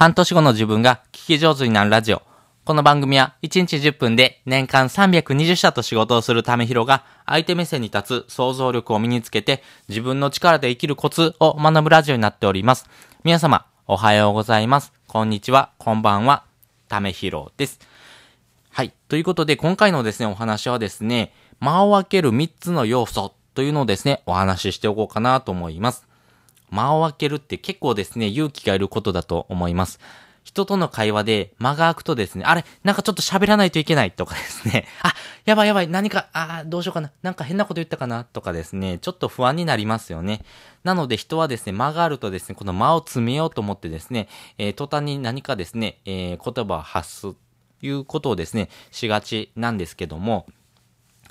半年後の自分が聞き上手になるラジオ。この番組は1日10分で年間320社と仕事をするためひろが相手目線に立つ想像力を身につけて自分の力で生きるコツを学ぶラジオになっております。皆様、おはようございます。こんにちは、こんばんは、ためひろです。はい。ということで、今回のですね、お話はですね、間を空ける3つの要素というのをですね、お話ししておこうかなと思います。間を空けるって結構ですね、勇気がいることだと思います。人との会話で間が空くとですね、あれなんかちょっと喋らないといけないとかですね、あ、やばいやばい、何か、あどうしようかな、なんか変なこと言ったかなとかですね、ちょっと不安になりますよね。なので人はですね、間があるとですね、この間を詰めようと思ってですね、えー、途端に何かですね、えー、言葉を発す、いうことをですね、しがちなんですけども、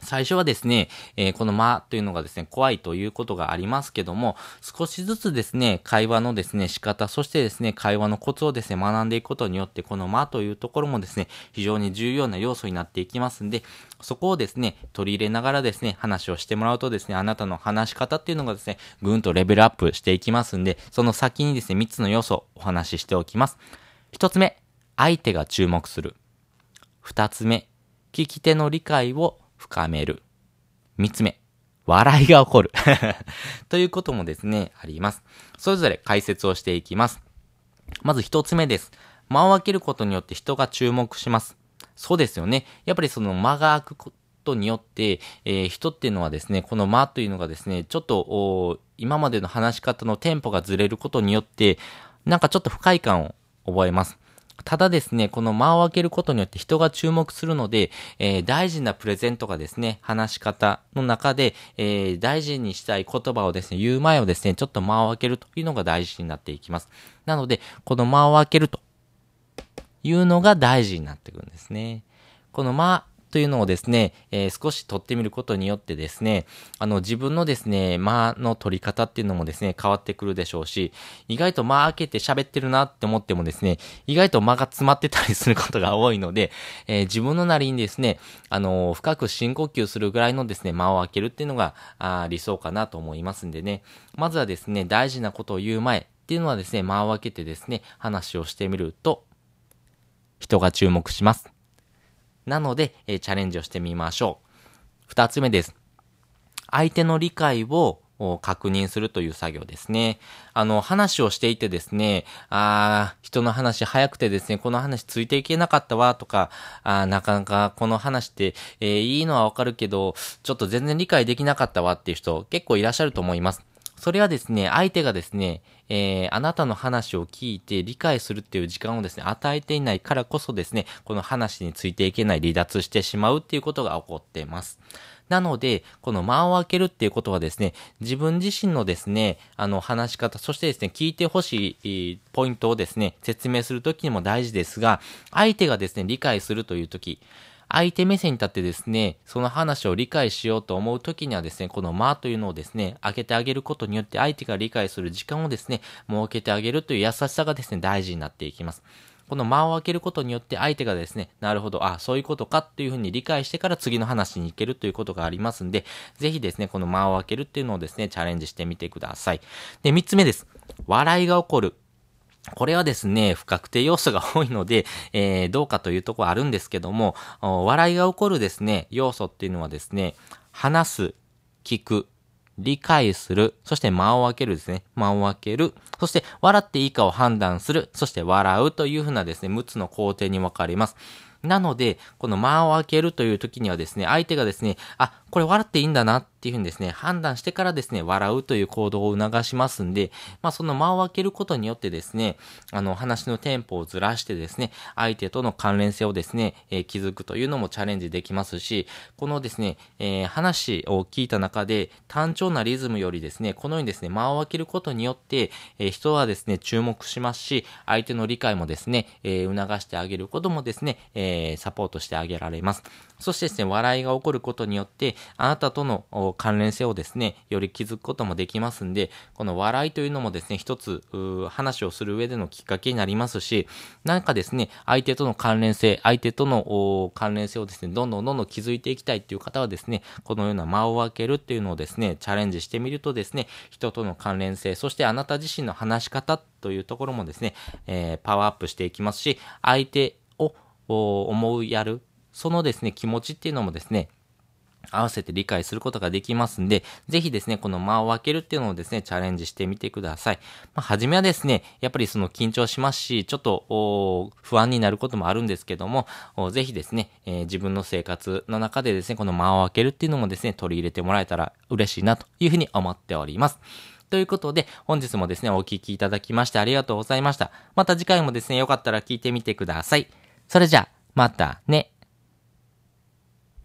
最初はですね、えー、この間というのがですね、怖いということがありますけども、少しずつですね、会話のですね、仕方、そしてですね、会話のコツをですね、学んでいくことによって、この間というところもですね、非常に重要な要素になっていきますんで、そこをですね、取り入れながらですね、話をしてもらうとですね、あなたの話し方っていうのがですね、ぐんとレベルアップしていきますんで、その先にですね、3つの要素をお話ししておきます。1つ目、相手が注目する。2つ目、聞き手の理解を深める。三つ目、笑いが起こる。ということもですね、あります。それぞれ解説をしていきます。まず一つ目です。間を空けることによって人が注目します。そうですよね。やっぱりその間が空くことによって、えー、人っていうのはですね、この間というのがですね、ちょっと、今までの話し方のテンポがずれることによって、なんかちょっと不快感を覚えます。ただですね、この間を空けることによって人が注目するので、えー、大事なプレゼントがですね、話し方の中で、えー、大事にしたい言葉をですね、言う前をですね、ちょっと間を空けるというのが大事になっていきます。なので、この間を開けるというのが大事になってくるんですね。この間というのをですね、えー、少し取ってみることによってですね、あの自分のですね、間の取り方っていうのもですね、変わってくるでしょうし、意外と間開けて喋ってるなって思ってもですね、意外と間が詰まってたりすることが多いので、えー、自分のなりにですね、あのー、深く深呼吸するぐらいのですね、間を開けるっていうのがあ理想かなと思いますんでね、まずはですね、大事なことを言う前っていうのはですね、間を開けてですね、話をしてみると、人が注目します。なので、え、チャレンジをしてみましょう。二つ目です。相手の理解を確認するという作業ですね。あの、話をしていてですね、あ人の話早くてですね、この話ついていけなかったわとか、あなかなかこの話って、えー、いいのはわかるけど、ちょっと全然理解できなかったわっていう人結構いらっしゃると思います。それはですね、相手がですね、えー、あなたの話を聞いて理解するっていう時間をですね、与えていないからこそですね、この話についていけない離脱してしまうっていうことが起こっています。なので、この間を空けるっていうことはですね、自分自身のですね、あの話し方、そしてですね、聞いてほしいポイントをですね、説明するときにも大事ですが、相手がですね、理解するというとき、相手目線に立ってですね、その話を理解しようと思うときにはですね、この間というのをですね、開けてあげることによって相手が理解する時間をですね、設けてあげるという優しさがですね、大事になっていきます。この間を空けることによって相手がですね、なるほど、あ、そういうことかっていうふうに理解してから次の話に行けるということがありますんで、ぜひですね、この間を空けるっていうのをですね、チャレンジしてみてください。で、三つ目です。笑いが起こる。これはですね、不確定要素が多いので、えー、どうかというところあるんですけども、笑いが起こるですね、要素っていうのはですね、話す、聞く、理解する、そして間を空けるですね。間を空ける、そして笑っていいかを判断する、そして笑うというふうなですね、6つの工程に分かれます。なので、この間を空けるという時にはですね、相手がですね、あ、これ笑っていいんだなっていうふうにですね、判断してからですね、笑うという行動を促しますんで、まあその間を空けることによってですね、あの話のテンポをずらしてですね、相手との関連性をですね、えー、築くというのもチャレンジできますし、このですね、えー、話を聞いた中で単調なリズムよりですね、このようにですね、間を空けることによって、えー、人はですね、注目しますし、相手の理解もですね、え促してあげることもですね、えサポートしてあげられます。そしてですね、笑いが起こることによって、あなたとの関連性をですね、より気づくこともできますんで、この笑いというのもですね、一つ、話をする上でのきっかけになりますし、なんかですね、相手との関連性、相手との関連性をですね、どんどんどんどん気づいていきたいっていう方はですね、このような間を空けるっていうのをですね、チャレンジしてみるとですね、人との関連性、そしてあなた自身の話し方というところもですね、えー、パワーアップしていきますし、相手を思うやる、そのですね、気持ちっていうのもですね、合わせて理解することができますんで、ぜひですね、この間を空けるっていうのをですね、チャレンジしてみてください。まあ、初めはですね、やっぱりその緊張しますし、ちょっと不安になることもあるんですけども、ぜひですね、えー、自分の生活の中でですね、この間を空けるっていうのもですね、取り入れてもらえたら嬉しいなというふうに思っております。ということで、本日もですね、お聴きいただきましてありがとうございました。また次回もですね、よかったら聞いてみてください。それじゃあ、またね。